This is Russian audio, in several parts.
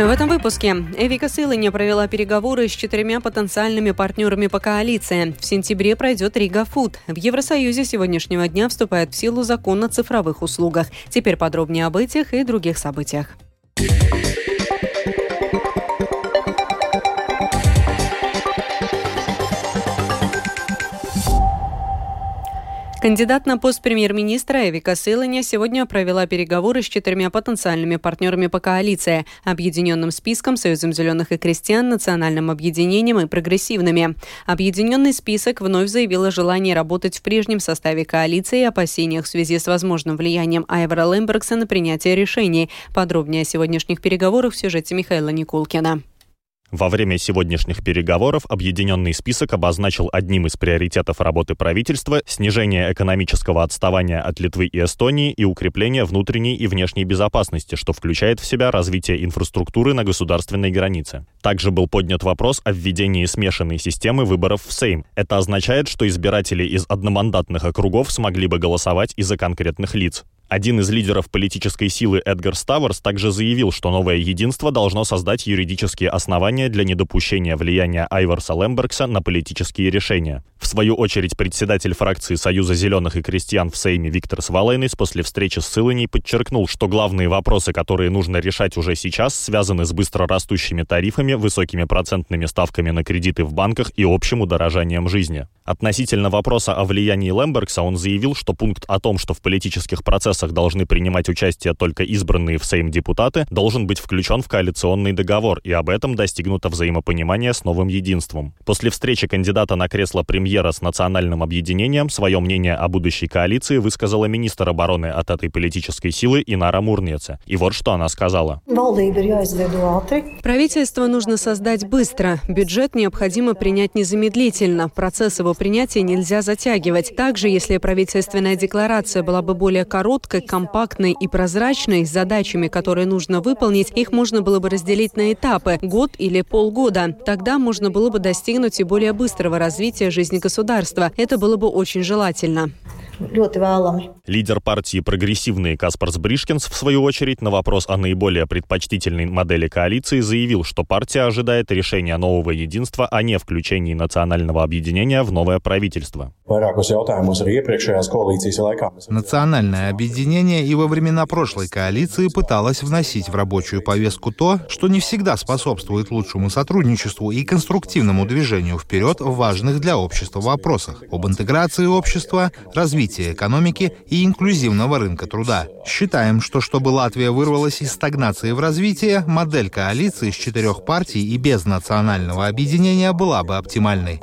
В этом выпуске Эвика Сылыня провела переговоры с четырьмя потенциальными партнерами по коалиции. В сентябре пройдет Рига Фуд. В Евросоюзе сегодняшнего дня вступает в силу закон о цифровых услугах. Теперь подробнее об этих и других событиях. Кандидат на пост премьер-министра Эвика Сылыня сегодня провела переговоры с четырьмя потенциальными партнерами по коалиции, объединенным списком, Союзом зеленых и крестьян, национальным объединением и прогрессивными. Объединенный список вновь заявил о желании работать в прежнем составе коалиции и опасениях в связи с возможным влиянием Айвара Лембергса на принятие решений. Подробнее о сегодняшних переговорах в сюжете Михаила Никулкина. Во время сегодняшних переговоров объединенный список обозначил одним из приоритетов работы правительства снижение экономического отставания от Литвы и Эстонии и укрепление внутренней и внешней безопасности, что включает в себя развитие инфраструктуры на государственной границе. Также был поднят вопрос о введении смешанной системы выборов в Сейм. Это означает, что избиратели из одномандатных округов смогли бы голосовать из-за конкретных лиц. Один из лидеров политической силы Эдгар Ставерс также заявил, что новое единство должно создать юридические основания для недопущения влияния Айварса Лембергса на политические решения. В свою очередь, председатель фракции Союза зеленых и крестьян в Сейме Виктор Свалайнис после встречи с Сылыней подчеркнул, что главные вопросы, которые нужно решать уже сейчас, связаны с быстро растущими тарифами, высокими процентными ставками на кредиты в банках и общим удорожанием жизни. Относительно вопроса о влиянии Лембергса он заявил, что пункт о том, что в политических процессах процессах должны принимать участие только избранные в Сейм депутаты, должен быть включен в коалиционный договор, и об этом достигнуто взаимопонимание с новым единством. После встречи кандидата на кресло премьера с национальным объединением свое мнение о будущей коалиции высказала министр обороны от этой политической силы Инара Мурнеце. И вот что она сказала. Правительство нужно создать быстро. Бюджет необходимо принять незамедлительно. Процесс его принятия нельзя затягивать. Также, если правительственная декларация была бы более короткой, короткой, компактной и прозрачной, с задачами, которые нужно выполнить, их можно было бы разделить на этапы – год или полгода. Тогда можно было бы достигнуть и более быстрого развития жизни государства. Это было бы очень желательно. Лидер партии «Прогрессивные» Каспарс Бришкинс, в свою очередь, на вопрос о наиболее предпочтительной модели коалиции заявил, что партия ожидает решения нового единства, а не включения национального объединения в новое правительство. Национальное объединение и во времена прошлой коалиции пыталось вносить в рабочую повестку то, что не всегда способствует лучшему сотрудничеству и конструктивному движению вперед в важных для общества вопросах об интеграции общества, развитии развития экономики и инклюзивного рынка труда. Считаем, что чтобы Латвия вырвалась из стагнации в развитии, модель коалиции из четырех партий и без национального объединения была бы оптимальной.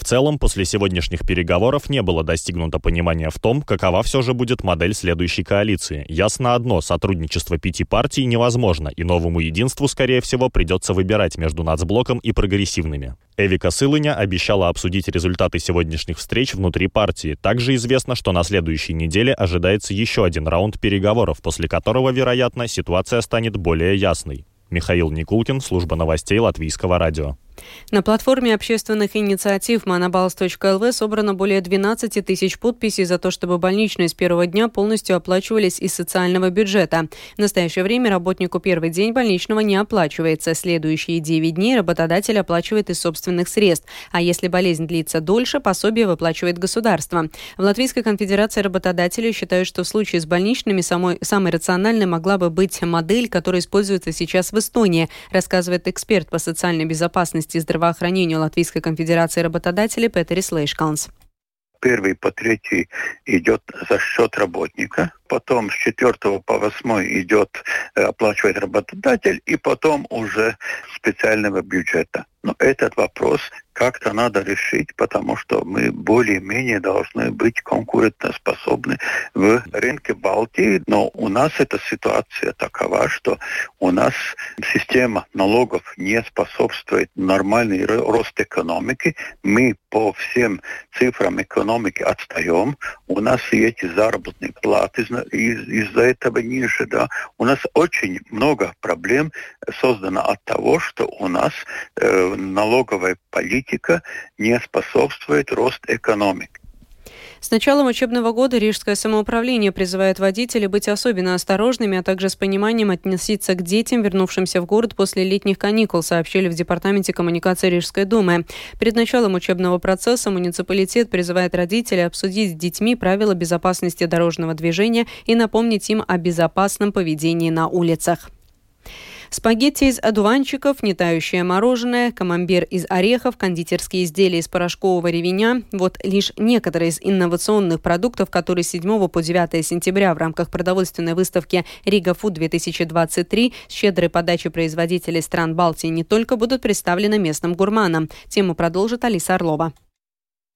В целом, после сегодняшних переговоров не было достигнуто понимания в том, какова все же будет модель следующей коалиции. Ясно одно, сотрудничество пяти партий невозможно, и новому единству, скорее всего, придется выбирать между нацблоком и прогрессивными. Эвика Сылыня обещала обсудить результаты сегодняшних встреч внутри партии. Также известно, что на следующей неделе ожидается еще один раунд переговоров, после которого, вероятно, ситуация станет более ясной. Михаил Никулкин, служба новостей Латвийского радио. На платформе общественных инициатив monoballs.lv собрано более 12 тысяч подписей за то, чтобы больничные с первого дня полностью оплачивались из социального бюджета. В настоящее время работнику первый день больничного не оплачивается. Следующие 9 дней работодатель оплачивает из собственных средств. А если болезнь длится дольше, пособие выплачивает государство. В Латвийской конфедерации работодателей считают, что в случае с больничными самой, самой рациональной могла бы быть модель, которая используется сейчас в Эстонии, рассказывает эксперт по социальной безопасности области здравоохранения Латвийской конфедерации работодателей Петерис Лейшканс. Первый по третий идет за счет работника, потом с четвертого по восьмой идет э, оплачивает работодатель, и потом уже специального бюджета. Но этот вопрос как-то надо решить, потому что мы более-менее должны быть конкурентоспособны в рынке Балтии. Но у нас эта ситуация такова, что у нас система налогов не способствует нормальный рост экономики. Мы по всем цифрам экономики отстаем. У нас и эти заработные платы из-за этого ниже. Да. У нас очень много проблем создано от того, что у нас э, налоговая политика не способствует рост экономики. С началом учебного года Рижское самоуправление призывает водителей быть особенно осторожными, а также с пониманием относиться к детям, вернувшимся в город после летних каникул, сообщили в Департаменте коммуникации Рижской думы. Перед началом учебного процесса муниципалитет призывает родителей обсудить с детьми правила безопасности дорожного движения и напомнить им о безопасном поведении на улицах. Спагетти из одуванчиков, нетающее мороженое, камамбер из орехов, кондитерские изделия из порошкового ревеня – вот лишь некоторые из инновационных продуктов, которые с 7 по 9 сентября в рамках продовольственной выставки «Рига Фуд 2023» с щедрой подачей производителей стран Балтии не только будут представлены местным гурманам. Тему продолжит Алиса Орлова.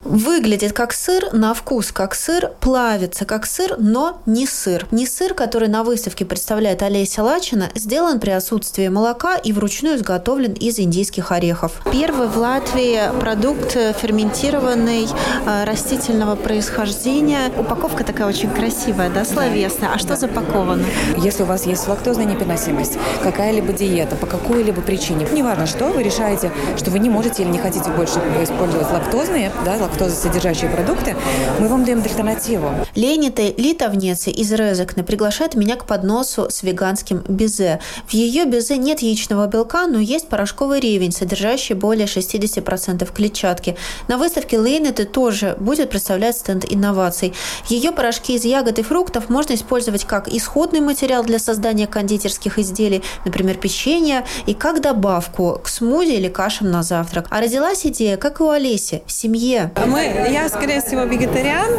Выглядит как сыр, на вкус как сыр, плавится как сыр, но не сыр. Не сыр, который на выставке представляет Олеся Лачина, сделан при отсутствии молока и вручную изготовлен из индийских орехов. Первый в Латвии продукт ферментированный э, растительного происхождения. Упаковка такая очень красивая, да, словесная. А что запаковано? Если у вас есть лактозная непереносимость, какая-либо диета, по какой-либо причине, неважно что, вы решаете, что вы не можете или не хотите больше использовать лактозные, да, лактозосодержащие продукты, мы вам даем альтернативу. Лениты Литовницы из Резекна приглашает меня к подносу с веганским безе. В ее безе нет яичного белка, но есть порошковый ревень, содержащий более 60% клетчатки. На выставке Лейнеты тоже будет представлять стенд инноваций. Ее порошки из ягод и фруктов можно использовать как исходный материал для создания кондитерских изделий, например, печенья, и как добавку к смузи или кашам на завтрак. А родилась идея, как и у Олеси, в семье. Мы, я, скорее всего, вегетариан,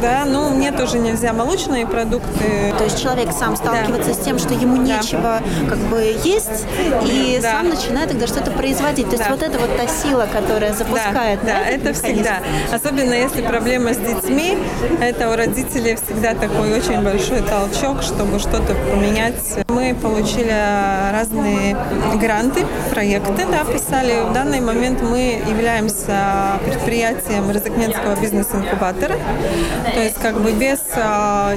да, но мне тоже нельзя молочные продукты. То есть человек сам сталкивается да. с тем, что ему нечего да. как бы есть, и да. сам начинает тогда что-то производить. То есть да. вот это вот та сила, которая запускает. Да, да, да это всегда. Особенно если проблема с детьми, это у родителей всегда такой очень большой толчок, чтобы что-то поменять. Мы получили разные гранты, проекты, да, писали. В данный момент мы являемся предприятием Розыкменского бизнес-инкубатора. То есть как бы без а,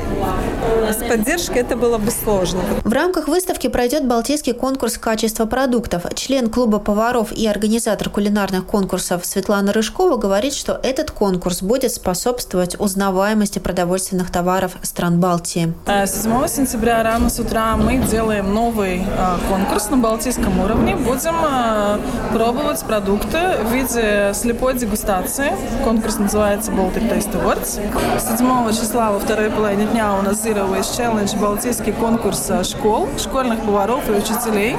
с поддержкой это было бы сложно. В рамках выставки пройдет Балтийский конкурс качества продуктов. Член клуба поваров и организатор кулинарных конкурсов Светлана Рыжкова говорит, что этот конкурс будет способствовать узнаваемости продовольственных товаров стран Балтии. 7 э, сентября рано с утра мы делаем новый э, конкурс на балтийском уровне. Будем э, пробовать продукты в виде слепой дегустации. Конкурс называется Baltic Taste Awards. 7 числа во второй половине дня у нас Zero Waste Challenge, балтийский конкурс школ, школьных поваров и учителей,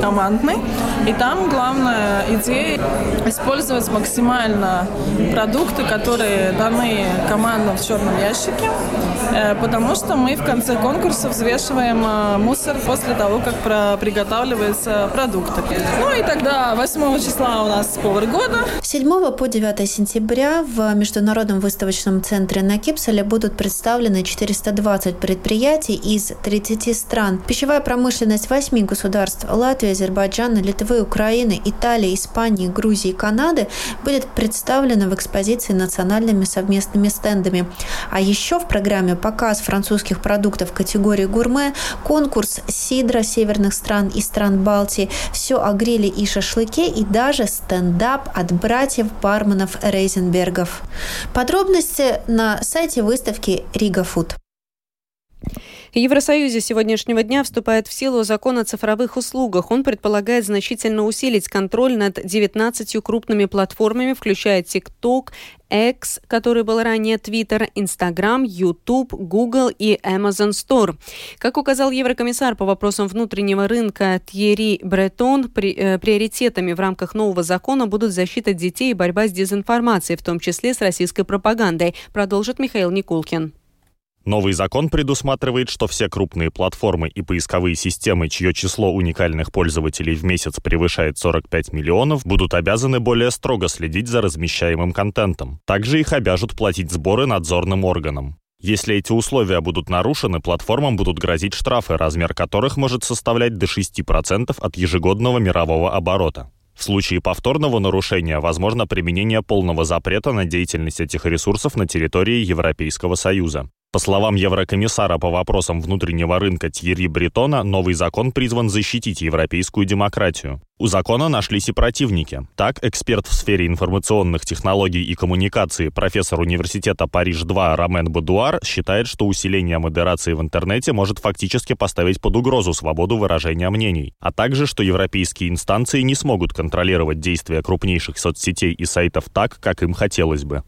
командный. И там главная идея использовать максимально продукты, которые даны командам в черном ящике, э, потому что мы в конце конкурса взвешиваем э, мусор после того, как приготавливаются продукты. Ну и тогда 8 числа у нас повар года. 7 по 9 сентября в Международном выставочном центре на Кипселе будут представлены 420 предприятий из 30 стран. Пищевая промышленность 8 государств – Латвии, Азербайджана, Литвы, Украины, Италии, Испании, Грузии Канады – будет представлена в экспозиции национальными совместными стендами. А еще в программе показ французских продуктов категории гурме, конкурс сидра северных стран и стран Балтии, все о гриле и шашлыке и даже стендап от братьев барменов Рейзенбергов. Подробности на сайте выставки Рига Фуд. Евросоюзе сегодняшнего дня вступает в силу закон о цифровых услугах. Он предполагает значительно усилить контроль над 19 крупными платформами, включая TikTok, X, который был ранее Twitter, Instagram, YouTube, Google и Amazon Store. Как указал еврокомиссар по вопросам внутреннего рынка Тьерри Бретон, при, э, приоритетами в рамках нового закона будут защита детей и борьба с дезинформацией, в том числе с российской пропагандой, продолжит Михаил Никулкин. Новый закон предусматривает, что все крупные платформы и поисковые системы, чье число уникальных пользователей в месяц превышает 45 миллионов, будут обязаны более строго следить за размещаемым контентом. Также их обяжут платить сборы надзорным органам. Если эти условия будут нарушены, платформам будут грозить штрафы, размер которых может составлять до 6% от ежегодного мирового оборота. В случае повторного нарушения возможно применение полного запрета на деятельность этих ресурсов на территории Европейского Союза. По словам еврокомиссара по вопросам внутреннего рынка Тьерри Бретона, новый закон призван защитить европейскую демократию. У закона нашлись и противники. Так, эксперт в сфере информационных технологий и коммуникации, профессор университета Париж-2 Ромен Бадуар считает, что усиление модерации в интернете может фактически поставить под угрозу свободу выражения мнений, а также, что европейские инстанции не смогут контролировать действия крупнейших соцсетей и сайтов так, как им хотелось бы.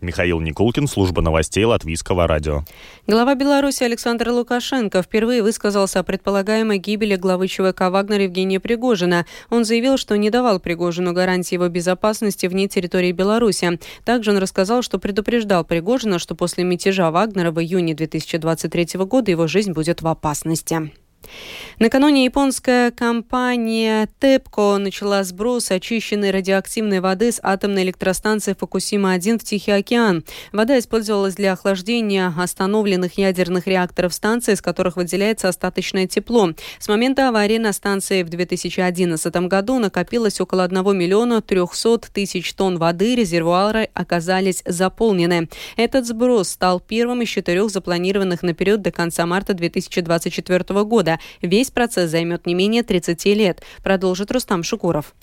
Михаил Никулкин, служба новостей Латвийского радио. Глава Беларуси Александр Лукашенко впервые высказался о предполагаемой гибели главы ЧВК «Вагнер» Евгения Пригожина. Он заявил, что не давал Пригожину гарантии его безопасности вне территории Беларуси. Также он рассказал, что предупреждал Пригожина, что после мятежа Вагнера в июне 2023 года его жизнь будет в опасности. Накануне японская компания ТЭПКО начала сброс очищенной радиоактивной воды с атомной электростанции Фукусима-1 в Тихий океан. Вода использовалась для охлаждения остановленных ядерных реакторов станции, из которых выделяется остаточное тепло. С момента аварии на станции в 2011 году накопилось около 1 миллиона 300 тысяч тонн воды, резервуары оказались заполнены. Этот сброс стал первым из четырех запланированных на период до конца марта 2024 года. Весь процесс займет не менее 30 лет, продолжит Рустам Шукуров.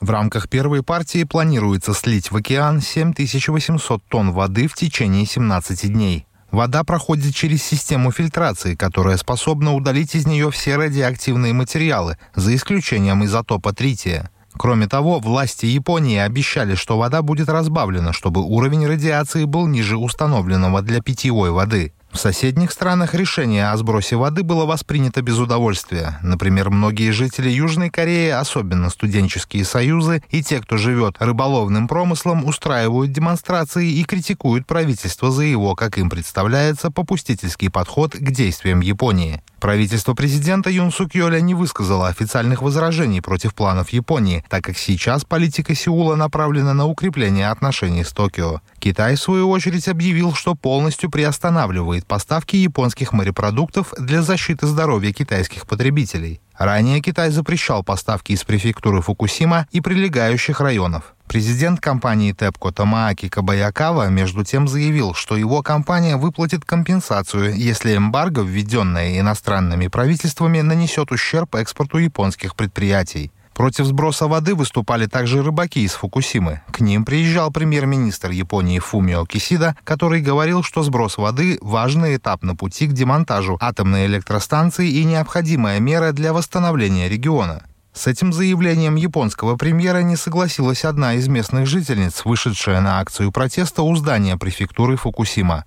В рамках первой партии планируется слить в океан 7800 тонн воды в течение 17 дней. Вода проходит через систему фильтрации, которая способна удалить из нее все радиоактивные материалы, за исключением изотопа трития. Кроме того, власти Японии обещали, что вода будет разбавлена, чтобы уровень радиации был ниже установленного для питьевой воды. В соседних странах решение о сбросе воды было воспринято без удовольствия. Например, многие жители Южной Кореи, особенно студенческие союзы и те, кто живет рыболовным промыслом, устраивают демонстрации и критикуют правительство за его, как им представляется, попустительский подход к действиям Японии. Правительство президента Юн Сук Йоля не высказало официальных возражений против планов Японии, так как сейчас политика Сеула направлена на укрепление отношений с Токио. Китай, в свою очередь, объявил, что полностью приостанавливает поставки японских морепродуктов для защиты здоровья китайских потребителей. Ранее Китай запрещал поставки из префектуры Фукусима и прилегающих районов. Президент компании ТЭПКО Тамааки Кабаякава между тем заявил, что его компания выплатит компенсацию, если эмбарго, введенное иностранными правительствами, нанесет ущерб экспорту японских предприятий. Против сброса воды выступали также рыбаки из Фукусимы. К ним приезжал премьер-министр Японии Фумио Кисида, который говорил, что сброс воды – важный этап на пути к демонтажу атомной электростанции и необходимая мера для восстановления региона. С этим заявлением японского премьера не согласилась одна из местных жительниц, вышедшая на акцию протеста у здания префектуры Фукусима.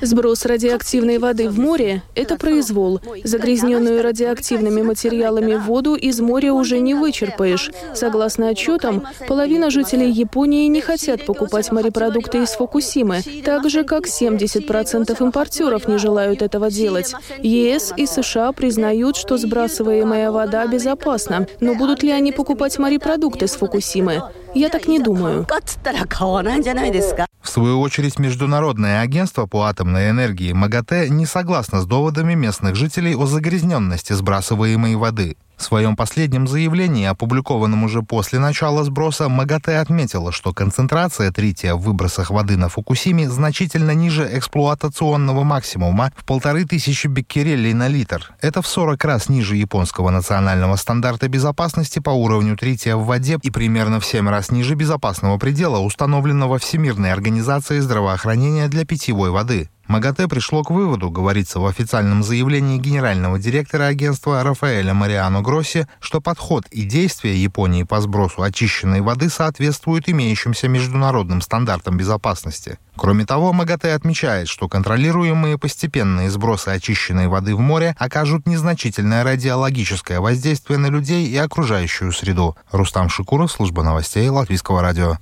Сброс радиоактивной воды в море – это произвол. Загрязненную радиоактивными материалами воду из моря уже не вычерпаешь. Согласно отчетам, половина жителей Японии не хотят покупать морепродукты из Фукусимы, так же, как 70% импортеров не желают этого делать. ЕС и США признают, что сбрасываемая вода безопасна. Но будут ли они покупать морепродукты с Фукусимы? Я так не думаю. В свою очередь, Международное агентство по атомной энергии МАГАТЭ не согласно с доводами местных жителей о загрязненности сбрасываемой воды. В своем последнем заявлении, опубликованном уже после начала сброса, МАГАТЭ отметила, что концентрация трития в выбросах воды на Фукусиме значительно ниже эксплуатационного максимума в полторы тысячи беккерелей на литр. Это в 40 раз ниже японского национального стандарта безопасности по уровню трития в воде и примерно в 7 раз ниже безопасного предела, установленного Всемирной организацией здравоохранения для питьевой воды. МАГАТЭ пришло к выводу, говорится в официальном заявлении генерального директора агентства Рафаэля Мариано Гросси, что подход и действия Японии по сбросу очищенной воды соответствуют имеющимся международным стандартам безопасности. Кроме того, МАГАТЭ отмечает, что контролируемые постепенные сбросы очищенной воды в море окажут незначительное радиологическое воздействие на людей и окружающую среду. Рустам Шикуров, служба новостей Латвийского радио.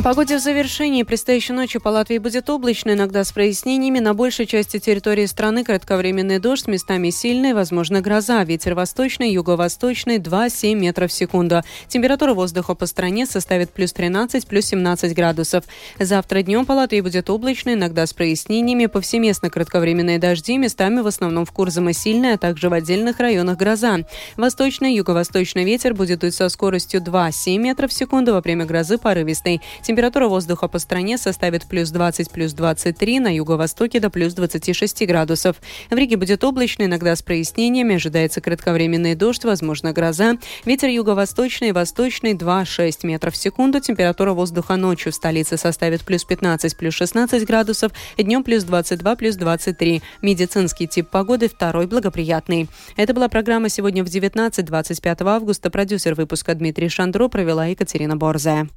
О погоде в завершении. Предстоящей ночью по Латвии будет облачно, иногда с прояснениями. На большей части территории страны кратковременный дождь, местами сильный, возможно гроза. Ветер восточный, юго-восточный 2-7 метров в секунду. Температура воздуха по стране составит плюс 13, плюс 17 градусов. Завтра днем по Латвии будет облачно, иногда с прояснениями. Повсеместно кратковременные дожди, местами в основном в Курзаме сильные, а также в отдельных районах гроза. Восточный, юго-восточный ветер будет дуть со скоростью 2-7 метров в секунду во время грозы порывистый. Температура воздуха по стране составит плюс 20, плюс 23, на юго-востоке до плюс 26 градусов. В Риге будет облачно, иногда с прояснениями, ожидается кратковременный дождь, возможно гроза. Ветер юго-восточный, восточный 2-6 метров в секунду. Температура воздуха ночью в столице составит плюс 15, плюс 16 градусов, днем плюс 22, плюс 23. Медицинский тип погоды второй благоприятный. Это была программа сегодня в 19-25 августа. Продюсер выпуска Дмитрий Шандро провела Екатерина Борзая.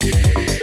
Yeah.